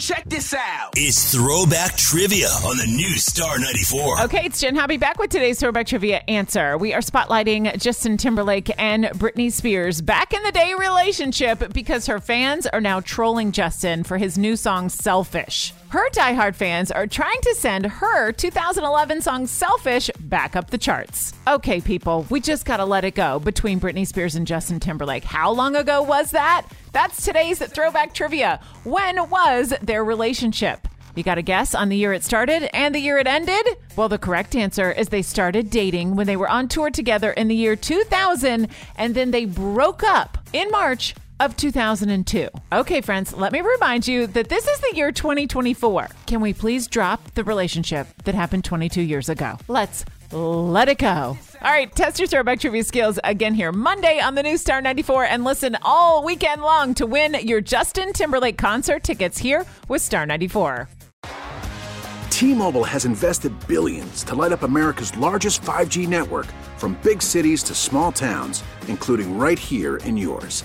Check this out. It's Throwback Trivia on the new Star 94. Okay, it's Jen Hobby back with today's Throwback Trivia answer. We are spotlighting Justin Timberlake and Britney Spears' back in the day relationship because her fans are now trolling Justin for his new song Selfish. Her diehard fans are trying to send her 2011 song Selfish back up the charts. Okay, people, we just gotta let it go between Britney Spears and Justin Timberlake. How long ago was that? That's today's throwback trivia. When was their relationship? You got a guess on the year it started and the year it ended? Well, the correct answer is they started dating when they were on tour together in the year 2000 and then they broke up in March of 2002. Okay, friends, let me remind you that this is the year 2024. Can we please drop the relationship that happened 22 years ago? Let's let it go. All right, test your throwback trivia skills again here Monday on the new Star 94 and listen all weekend long to win your Justin Timberlake concert tickets here with Star 94. T-Mobile has invested billions to light up America's largest 5G network from big cities to small towns, including right here in yours.